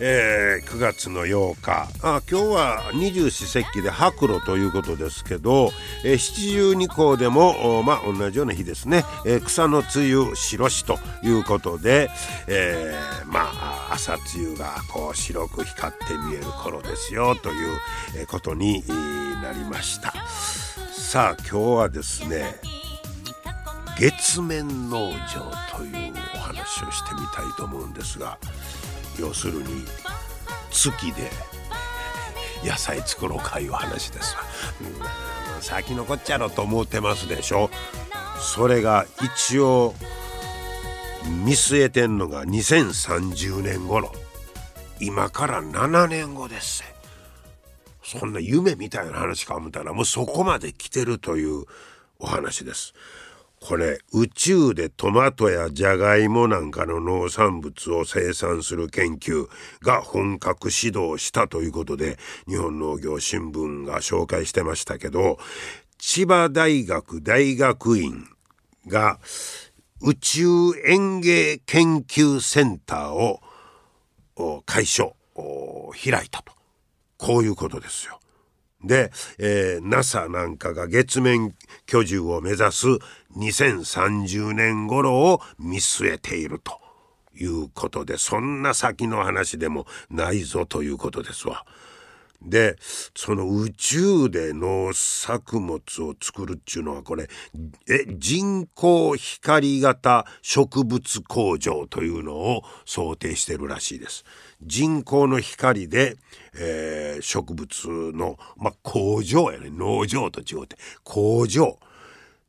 えー、9月の8日。あ今日は二十四節気で白露ということですけど、えー、七十二候でもまあ同じような日ですね、えー、草の梅雨白しということで、えー、まあ朝露がこう白く光って見える頃ですよということになりました。さあ今日はですね月面農場というお話をしてみたいと思うんですが要するに月で野菜作ろうかいう話ですわ、うん、先のこっちゃろと思ってますでしょ。それが一応見据えてんのが2030年頃。今から7年後です。そんな夢みたいな話か思ったらもうそこまで来てるというお話です。これ宇宙でトマトやジャガイモなんかの農産物を生産する研究が本格始動したということで日本農業新聞が紹介してましたけど千葉大学大学院が宇宙園芸研究センターを開所開いたとこういうことですよ。で、えー、NASA なんかが月面居住を目指す2030年頃を見据えているということでそんな先の話でもないぞということですわ。でその宇宙で農作物を作るっちゅうのはこれえ人工光型植物工場というのを想定してるらしいです。人工の光で、えー、植物の、まあ、工場やね農場と違うて工場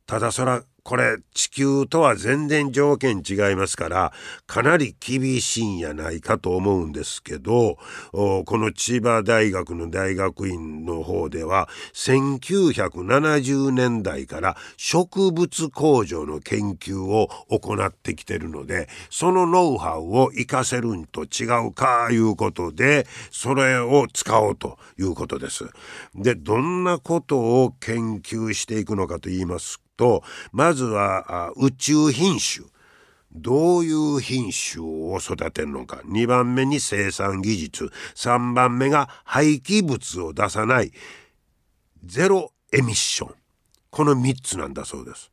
ただそらこれ地球とは全然条件違いますからかなり厳しいんやないかと思うんですけどこの千葉大学の大学院の方では1970年代から植物工場の研究を行ってきてるのでそのノウハウを活かせるんと違うかいうことでそれを使おうということです。でどんなことを研究していくのかと言いますとまずは宇宙品種。どういう品種を育てるのか。2番目に生産技術。3番目が廃棄物を出さない。ゼロエミッション。この3つなんだそうです。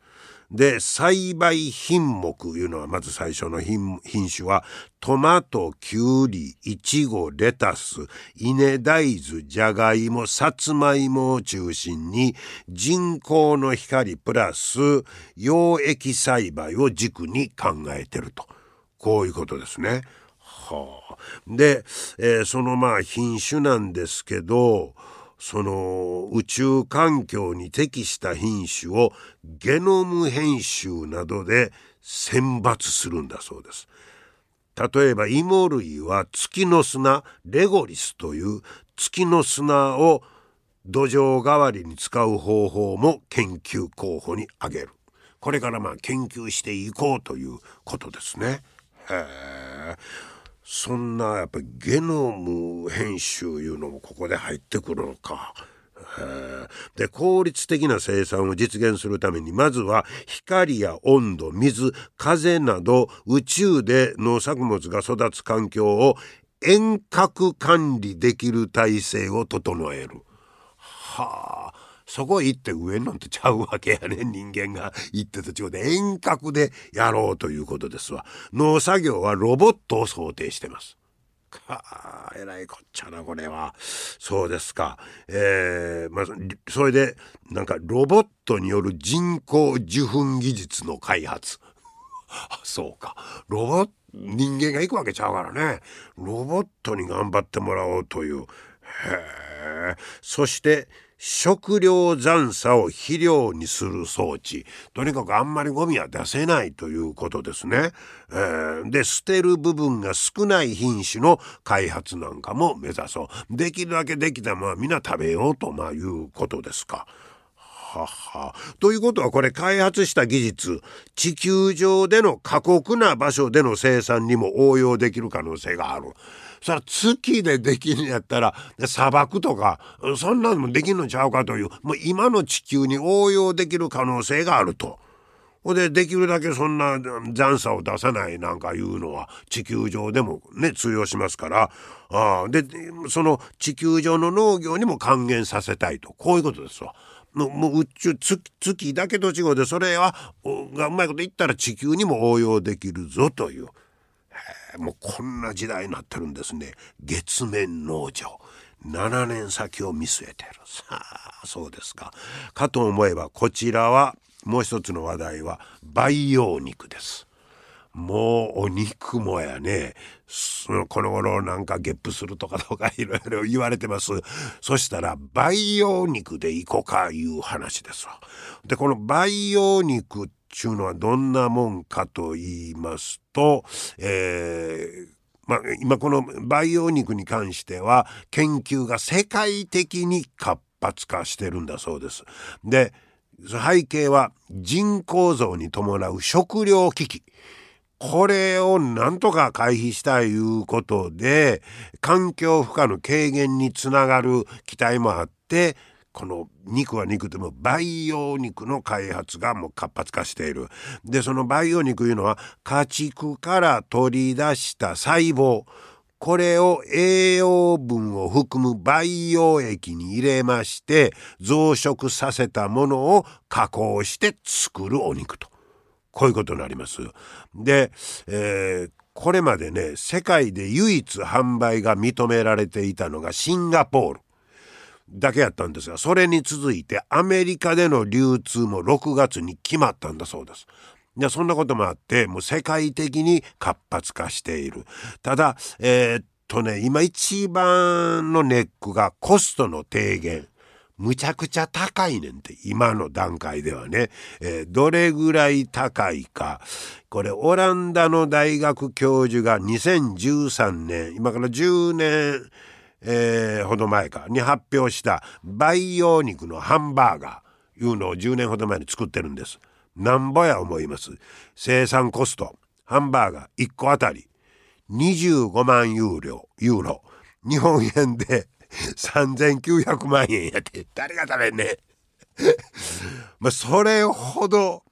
で栽培品目いうのはまず最初の品種はトマトキュウリイチゴレタス稲大豆じゃがいもさつまいもを中心に人工の光プラス溶液栽培を軸に考えてるとこういうことですね。はあ、で、えー、そのまあ品種なんですけどその宇宙環境に適した品種をゲノム編集などで選抜するんだそうです。例えばイモ類は月の砂レゴリスという月の砂を土壌代わりに使う方法も研究候補に挙げるこれからまあ研究していこうということですね。へえそんなやっぱりゲノム編集いうのもここで入ってくるのか。で効率的な生産を実現するためにまずは光や温度水風など宇宙で農作物が育つ環境を遠隔管理できる体制を整える。はあそこ行って上なんてちゃうわけやね人間が。行って途中で遠隔でやろうということですわ。農作業はロボットを想定してます。かあえらいこっちゃなこれは。そうですか。えー、まあそれでなんかロボットによる人工受粉技術の開発。あ そうか。ロボット人間が行くわけちゃうからね。ロボットに頑張ってもらおうというへえそして食料残差を肥料にする装置とにかくあんまりゴミは出せないということですね。えー、で捨てる部分が少ない品種の開発なんかも目指そうできるだけできたものは皆食べようとまあいうことですか。ははということはこれ開発した技術地球上での過酷な場所での生産にも応用できる可能性がある。そら月でできるんやったら砂漠とかそんなのもできるのちゃうかというもう今の地球に応用できる可能性があると。ほでできるだけそんな残差を出さないなんかいうのは地球上でもね通用しますからあでその地球上の農業にも還元させたいとこういうことですわ。のもう宇宙月だけと違うでそれはがうまいこと言ったら地球にも応用できるぞというもうこんな時代になってるんですね。月面農場。7年先を見据えてる。さあそうですか。かと思えばこちらはもう一つの話題は培養肉です。もうお肉もやね。この頃なんかゲップするとかとかいろいろ言われてます。そしたら培養肉でいこうかいう話ですわ。でこの培養肉っちゅうのはどんなもんかと言いますと、えーまあ、今この培養肉に関しては研究が世界的に活発化してるんだそうです。で背景は人口増に伴う食糧危機これをなんとか回避したいいうことで環境負荷の軽減につながる期待もあってこの肉は肉でも培養肉の開発がもう活発化している。でその培養肉いうのは家畜から取り出した細胞これを栄養分を含む培養液に入れまして増殖させたものを加工して作るお肉と。こういうことになります。で、えー、これまでね世界で唯一販売が認められていたのがシンガポールだけやったんですがそれに続いてアメリカでの流通も6月に決まったんだそうです。でそんなこともあってもう世界的に活発化している。ただえー、っとね今一番のネックがコストの低減。むちゃくちゃ高いねんって今の段階ではね、えー、どれぐらい高いかこれオランダの大学教授が2013年今から10年、えー、ほど前かに発表した培養肉のハンバーガーいうのを10年ほど前に作ってるんです。なんぼや思います。生産コストハンバーガー1個あたり25万ユーロユーロ。日本円で3900万円やって。誰が食べんねまあそれほど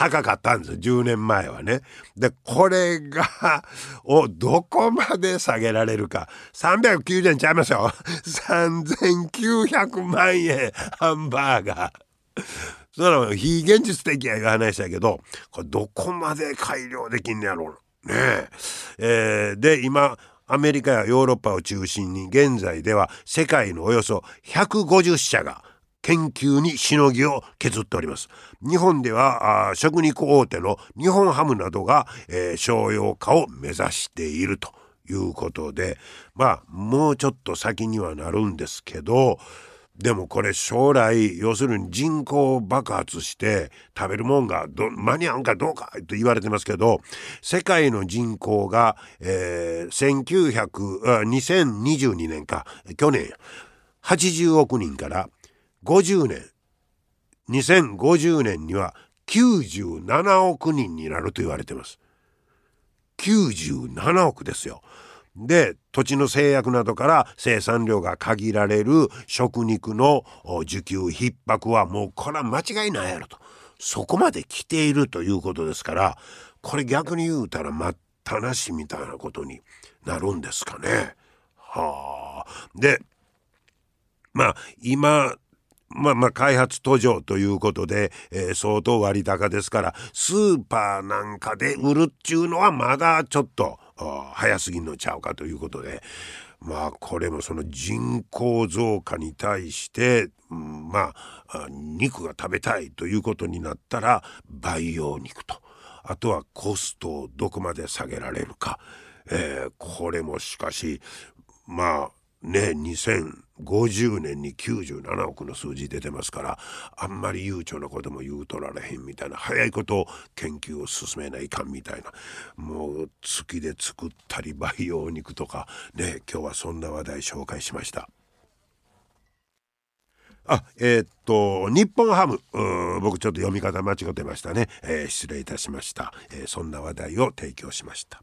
高かったんですよ。10年前はね。でこれが をどこまで下げられるか。390円ちゃいますよ。3900万円ハンバーガー。その非現実的やいう話だけどこれどこまで改良できんねやろう。ねえ。ー、で今アメリカやヨーロッパを中心に現在では世界のおよそ150社が研究にしのぎを削っております。日本では食肉大手の日本ハムなどが、えー、商用化を目指しているということでまあもうちょっと先にはなるんですけどでもこれ将来要するに人口爆発して食べるもんが間に合うかどうかと言われてますけど世界の人口が、えー、1900 2022年か去年80億人から50年2050年には97億人になると言われてます。97億ですよ。で土地の制約などから生産量が限られる食肉の需給逼迫はもうこれは間違いないやろとそこまで来ているということですからこれ逆に言うたら待ったなしみたいなことになるんですかね。はあ。でまあ今まあまあ開発途上ということで、えー、相当割高ですからスーパーなんかで売るっちゅうのはまだちょっと早すぎんのちゃうかということでまあこれもその人口増加に対して、うん、まあ肉が食べたいということになったら培養肉と。あとはコストをどこまで下げられるか、えー、これもしかしまあね2050年に97億の数字出てますからあんまり悠長なことも言うとられへんみたいな早いことを研究を進めないかんみたいなもう月で作ったり培養肉とかね今日はそんな話題紹介しました。あえー、っと日本ハム僕ちょっと読み方間違ってましたね、えー、失礼いたしました、えー、そんな話題を提供しました。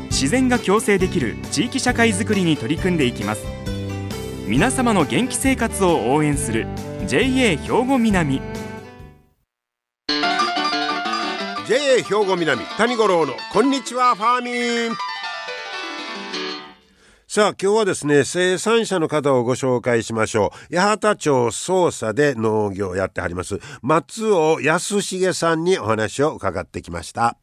自然が共生できる地域社会づくりに取り組んでいきます。皆様の元気生活を応援する JA 兵庫南。JA 兵庫南谷五郎のこんにちはファーミン。さあ今日はですね生産者の方をご紹介しましょう。八幡町捜査で農業をやってはります松尾康重さんにお話を伺ってきました。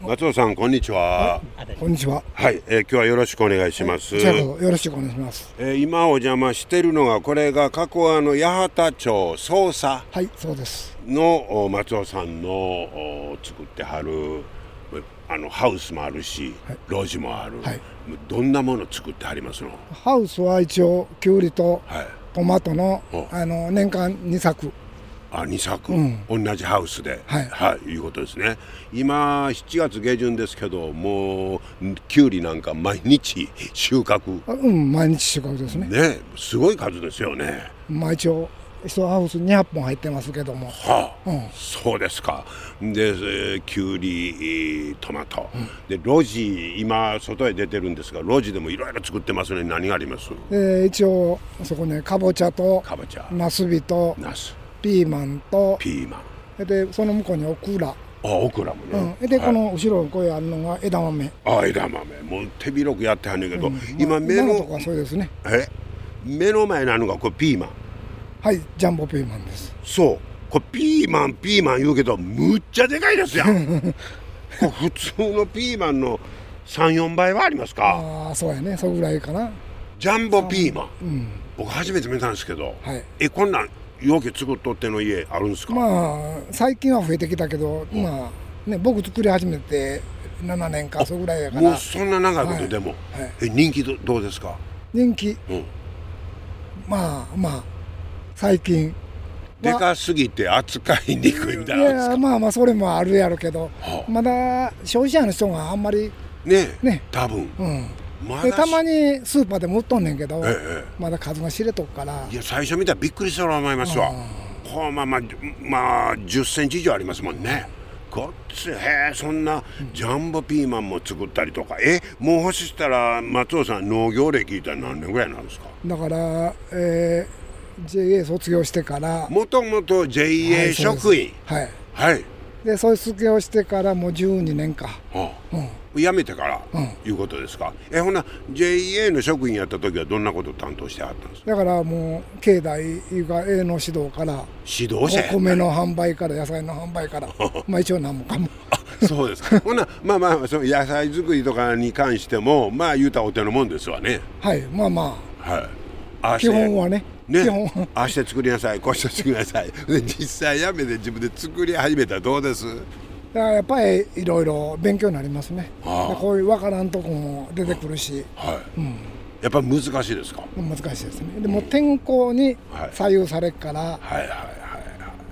松尾さんこんにちは。こんにちは。はい、えー、今日はよろしくお願いします、はい、よろしくお願いします、えー、今お邪魔してるのがこれが加古川の八幡町捜査はいそうです。の松尾さんの作ってはるあのハウスもあるし、はい、路地もある、はい、どんなもの作ってありますの？ハウスは一応きゅうりとトマトの,、あの年間2作あ2作、うん、同じハウスで、はい、はい、いうことですね。今7月下旬ですけどもうきゅうりなんか毎日収穫。うん毎日収穫ですね。ねすごい数ですよね。まあ一応1ハウス200本入ってますけども、はあ、うん、そうですか。できゅうりトマト、うん、で路地今外へ出てるんですが路地でもいろいろ作ってますね。何があります？え一応そこねかぼちゃとかぼちゃ。なすびとなすピーマンとピーマン。でその向こうにオクラ。あオクラもね、うん、で、はい、この後ろこうあるのが枝豆。あ枝豆。もう手広くやってはんねんけど、うん、今目のとかそうですね。え？目の前なのがこれピーマン。はいジャンボピーマンです。そう。これピーマンピーマン言うけどむっちゃでかいですやん。普通のピーマンの34倍はありますか？ああそうやね。それぐらいかな。ジャンボピーマン、うん、僕初めて見たんですけど、はい、えこんなん容器作っとっての家あるんですか？まあ最近は増えてきたけど、うん、まあね僕作り始めて7年かそれぐらいやから。もうそんな長いことでも、はい。はい、え人気どどうですか？人気、うん、まあまあ最近。でかすぎて扱いにくいみたいないやまあまあそれもあるやろうけど、はあ、まだ消費者の人があんまりねね。多分、うん。ま、でたまにスーパーでも売っとんねんけど、ええ、まだ数が知れとくから。いや最初見たらびっくりしたと思いますわ、こうまあまあまあ1 0ンチ以上ありますもんね。ごっつへえそんなジャンボピーマンも作ったりとか。えもう欲したら松尾さん農業歴いたら何年ぐらいなんですか？だからえー JA 卒業してから。もともと JA 職員。はい、はい、で卒業してからもう12年か、はあ。うん、辞めてから、うん、いうことですか？えほな JA の職員やった時はどんなことを担当してはったんですか？だからもう境内いうか営農指導から指導者お米の販売から野菜の販売から まあ一応何もかも。そうですか。ほなまあまあその野菜作りとかに関してもまあ言うたお手のもんですわね。はいまあまあ。はい。基本はねね、ああして作りなさい。こうして作りなさい。で実際やめて自分で作り始めたらどうです？やっぱりいろいろ勉強になりますね。こういうわからんとこも出てくるし、はい、うん、やっぱ難しいですか？難しいですね。でも天候に左右されっから、はい、はいはい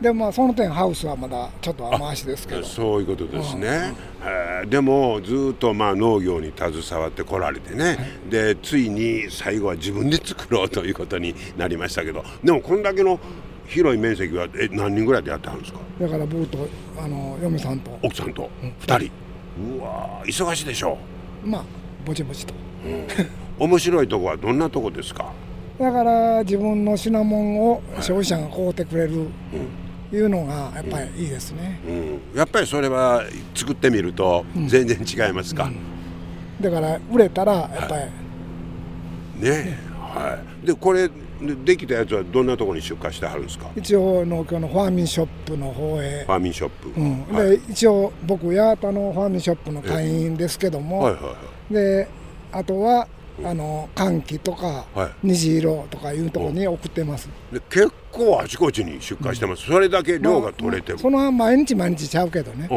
でまあその点ハウスはまだちょっと雨足ですけど。そういうことですね、うん、でもずっとまあ農業に携わってこられてね、はい、でついに最後は自分で作ろうということになりましたけど。でもこんだけの広い面積はえ何人ぐらいでやってはるんですか？だから僕とあの嫁さんと。奥さんと？2人、うん、うわ忙しいでしょう。まあぼちぼちと、うん、面白いとこはどんなとこですか？だから自分の品物を消費者が買うてくれる、はいうんいうのがやっぱりいいですね、うん、やっぱりそれは作ってみると全然違いますか、うん。だから売れたらやっぱり。ねはい。でこれできたやつはどんなところに出荷してはるんですか？一応農協のファーミンショップの方へ。ファーミンショップ、うん。はい、で一応僕八幡のファーミンショップの会員ですけども、はいはいはい。であとはあの寒気とか、はい。虹色とかいうところに送ってます、で結構あちこちに出荷してます、それだけ量が取れてる、まあその毎日毎日ちゃうけどね、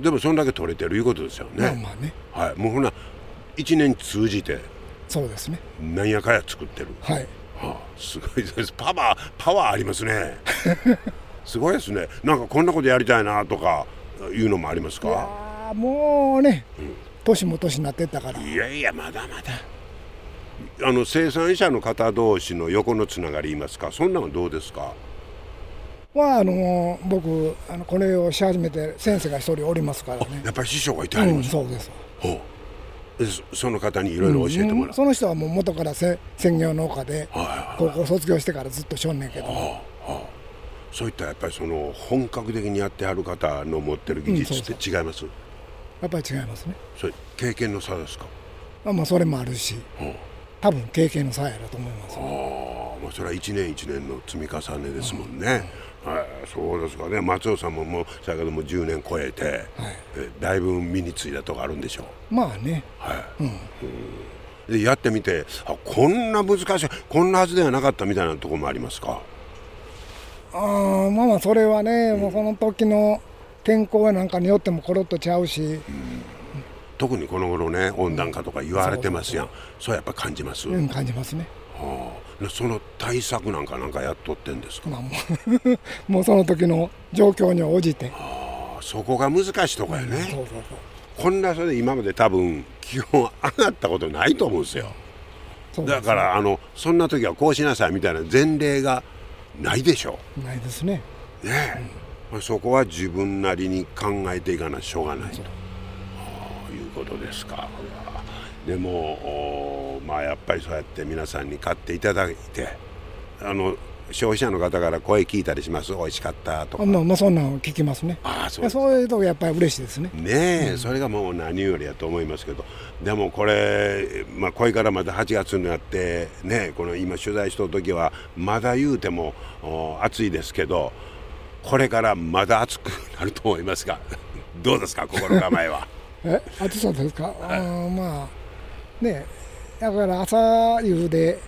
でもそんだけ取れてるいうことですよね、まあまあね。はい。もうほな一年通じて。そうですね。なんやかや作ってる、はい。はあ、すごいです。パワーパワーありますね。すごいですね。なんかこんなことやりたいなとかいうのもありますいやかーもうね年も年になってったから。いやいやまだまだあの生産者の方同士の横のつながり言いますかそんなのどうですか？はあの僕あのこれをし始めて先生が一人おりますからね。やっぱり師匠がいてはりうんます、そうです。ほう。でそその方にいろいろ教えてもらう、その人はもう元からせ専業農家で高校卒業してからずっとしょんねんけどもそういったやっぱりその本格的にやってはる方の持ってる技術って違います、やっぱり違いますね。それ経験の差ですか？まあまあそれもあるし。ほう多分経験の差やろと思いますああまあそれは一年一年の積み重ねですもんね、はいそうですかね。松尾さんももう先ほども10年超えて、はい。えだいぶ身についたとこあるんでしょう。まあね。はい、うん。でやってみてあこんな難しいこんなはずではなかったみたいなところもありますか？あーまあまあそれはね、もうその時の天候やなんかによってもコロッとちゃうし、特にこの頃ね温暖化とか言われてますやん。そうやっぱ感じます、うん、感じますね。はあ、その対策なんかなんかやっとってんですか、まあもう もうその時の状況に応じて、あ。そこが難しいとこやね、そうそうそう。こんなそれで今まで多分気温上がったことないと思うんですよ。だからあのそんな時はこうしなさいみたいな前例がないでしょないですね。うねえ、まあそこは自分なりに考えていかなしょうがないとことですか。でもおまあやっぱりそうやって皆さんに買っていただいてあの消費者の方から声聞いたりします。美味しかったとか。あまあまあそんなの聞きますね。ああそうそういうとこやっぱり嬉しいですね。ねえ、それがもう何よりやと思いますけど。でもこれ、まあ、これからまた8月になってねこの今取材した時はまだ言うてもお暑いですけどこれからまだ暑くなると思いますがどうですか心構えは え、暑さですか？あーまあね、だから朝夕で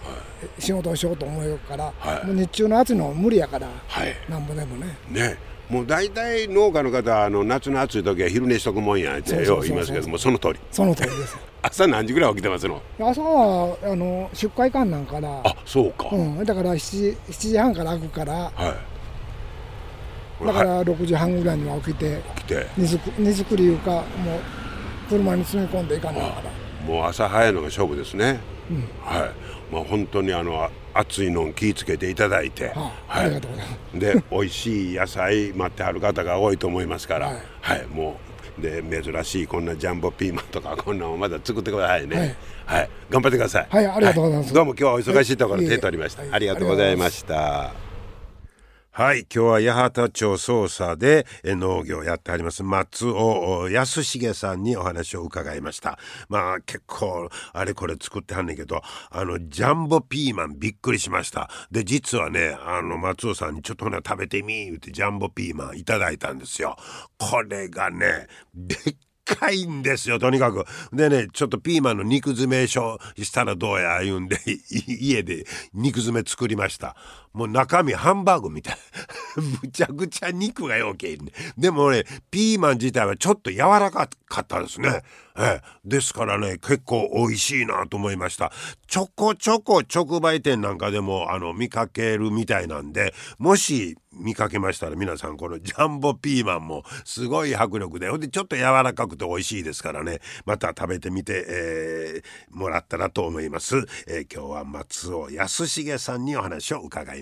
仕事をしようと思うから、はい。もう日中の暑いのは無理やから、はい。なんぼでもね。ねもう大体農家の方はあの夏の暑い時は昼寝しとくもんやってよそう言いますけどもその通り。その通りです。朝何時ぐらい起きてますの？朝はあの出荷いかんなんから、あそうか、うん、だから7時 ,7 時半から開くから、はい。だから6時半ぐらいには起きて、来て。荷造荷造りいうか、もう車に詰め込んでいかんなんから。もう朝早いのが勝負ですね、はい。まあ本当にあのあ暑いのん気ぃつけていただいて、はあありがとうございます。で美味しい野菜待ってはる方が多いと思いますから。はい。はい、もうで珍しいこんなジャンボピーマンとかこんなのまだ作ってくださいね。はい、頑張ってください。はいありがとうございます。どうも今日はお忙しいところはい手取りました、ありがとうございましたはい今日は八幡町捜査で農業をやってあります松尾康重さんにお話を伺いました。まあ結構あれこれ作ってはんねんけどあのジャンボピーマンびっくりしました。で実はねあの松尾さんにちょっとほな食べてみー言ってジャンボピーマンいただいたんですよ。これがねでっかいんですよとにかく。でねちょっとピーマンの肉詰めししたらどうや言うんで家で肉詰め作りました。もう中身ハンバーグみたい。むちゃくちゃ肉がよけいねでもねピーマン自体はちょっと柔らかかったですね。ええ。ですからね結構美味しいなと思いました。ちょこちょこ直売店なんかでもあの見かけるみたいなんでもし見かけましたら皆さんこのジャンボピーマンもすごい迫力でほんでちょっと柔らかくて美味しいですからね。また食べてみて、えーもらったらと思います、えー今日は松尾康重さんにお話を伺い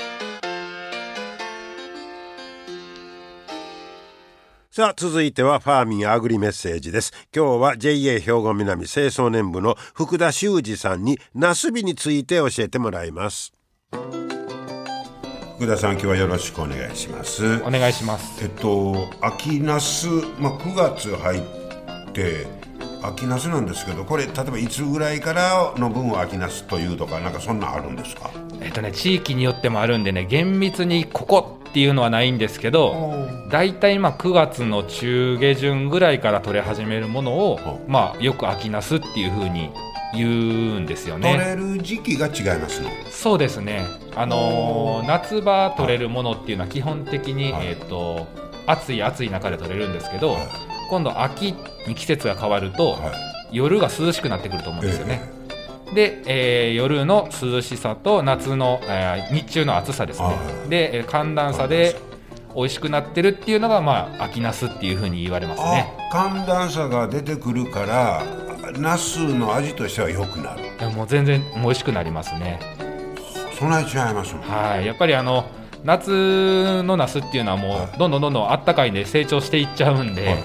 さあ続いてはファーミンアグリメッセージです。今日は JA 兵庫南清掃年部の福田修二さんにナスビについて教えてもらいます。福田さん今日はよろしくお願いします。お願いします。えっと秋ナスまあ9月入って秋ナスなんですけどこれ例えばいつぐらいからの分を秋ナスというとかなんかそんなんあるんですか？えっとね地域によってもあるんでね厳密にここっていうのはないんですけど大体まあ9月の中下旬ぐらいから取れ始めるものをまあよく秋ナスっていうふうに言うんですよ取ねれる時期が違いますの？そうですね。あのー夏場取れるものっていうのは基本的に、はい。えっと暑い暑い中で取れるんですけど、はい。今度秋に季節が変わると、はい。夜が涼しくなってくると思うんですよね、で、えー夜の涼しさと夏の、えー日中の暑さですね、はい。で、えー寒暖差で美味しくなってるっていうのが、まあ、秋ナスっていうふうに言われますね。あ寒暖差が出てくるからナスの味としては良くなる。でももう全然美味しくなりますね。そんなに違いますのはい。やっぱりあの夏のナスっていうのはもはい。うどんどんどんどんあったかいんで成長していっちゃうんで、はいはい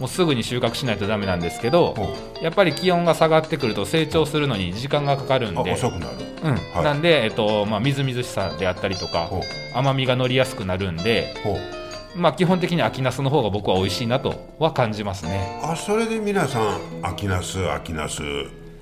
もうすぐに収穫しないとダメなんですけどほやっぱり気温が下がってくると成長するのに時間がかかるんあで遅くなる。うん。はい。なんで、えっとまあ、みずみずしさであったりとか甘みが乗りやすくなるんで、まあ、基本的に秋ナスの方が僕は美味しいなとは感じますね。あそれで皆さん秋ナス秋ナス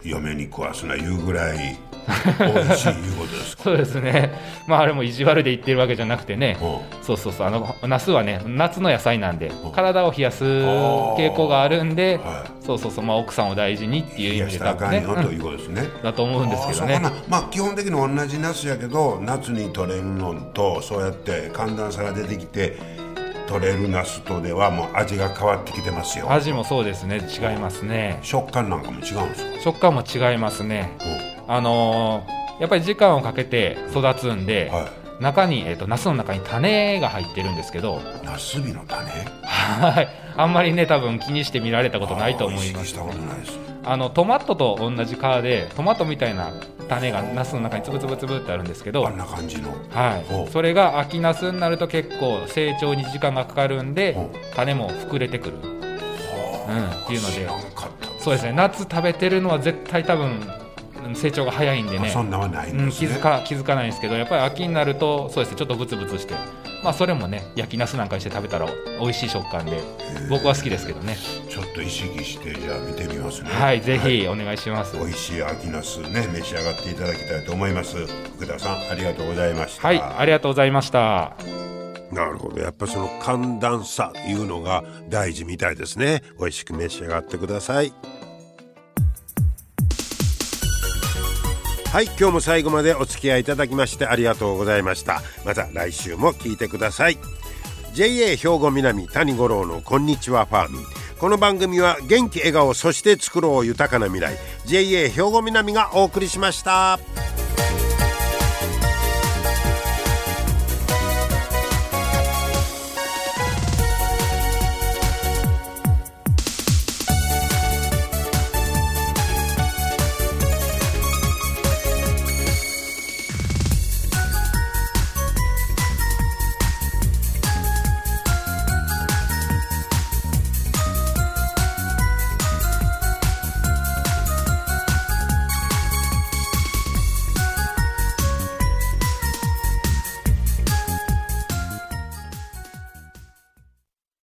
嫁に食わすな言うぐらい 美味しいいうことですか？そうですね。まああれも意地悪で言ってるわけじゃなくてね。ほそうそうそう。あのナスはね夏の野菜なんでうん。体を冷やす傾向があるんではそうそうそう、まあ、奥さんを大事にっていう意味で多分ね、うんよということですね、だと思うんですけどね。まあ基本的に同じナスやけど夏に取れるのとそうやって寒暖差が出てきて取れるナスとではもう味が変わってきてますよ。味もそうですね。違いますね。食感なんかも違うんですか？食感も違いますね。あのーやっぱり時間をかけて育つんで、は中に、えっとナスの中に種が入ってるんですけど、いナスビの種？はい、あんまりね多分気にして見られたことないと思います。ことないです。あのトマトと同じ皮でトマトみたいな種がナスの中につぶつぶつぶってあるんですけどあんな感じの。はい、それが秋ナスになると結構成長に時間がかかるんでほ種も膨れてくる、うん、っていうので。そうですね。夏食べてるのは絶対多分うん成長が早いんでね。あそんなはない気づか気づかないんですけどやっぱり秋になるとそうですね。ちょっとブツブツしてまあそれもね焼きナスなんかにして食べたら美味しい食感で僕は好きですけどね。ちょっと意識してじゃあ見てみますね。はいぜひお願いします。美味しい秋ナスね召し上がっていただきたいと思います。福田さんありがとうございました。はいありがとうございました。なるほど。やっぱその寒暖差いうのが大事みたいですね。美味しく召し上がってくださいはい今日も最後までお付き合いいただきましてありがとうございました。また来週も聞いてください。JA 兵庫南谷五郎のこんにちはファーミンこの番組は元気笑顔そして作ろう豊かな未来。JA 兵庫南がお送りしました。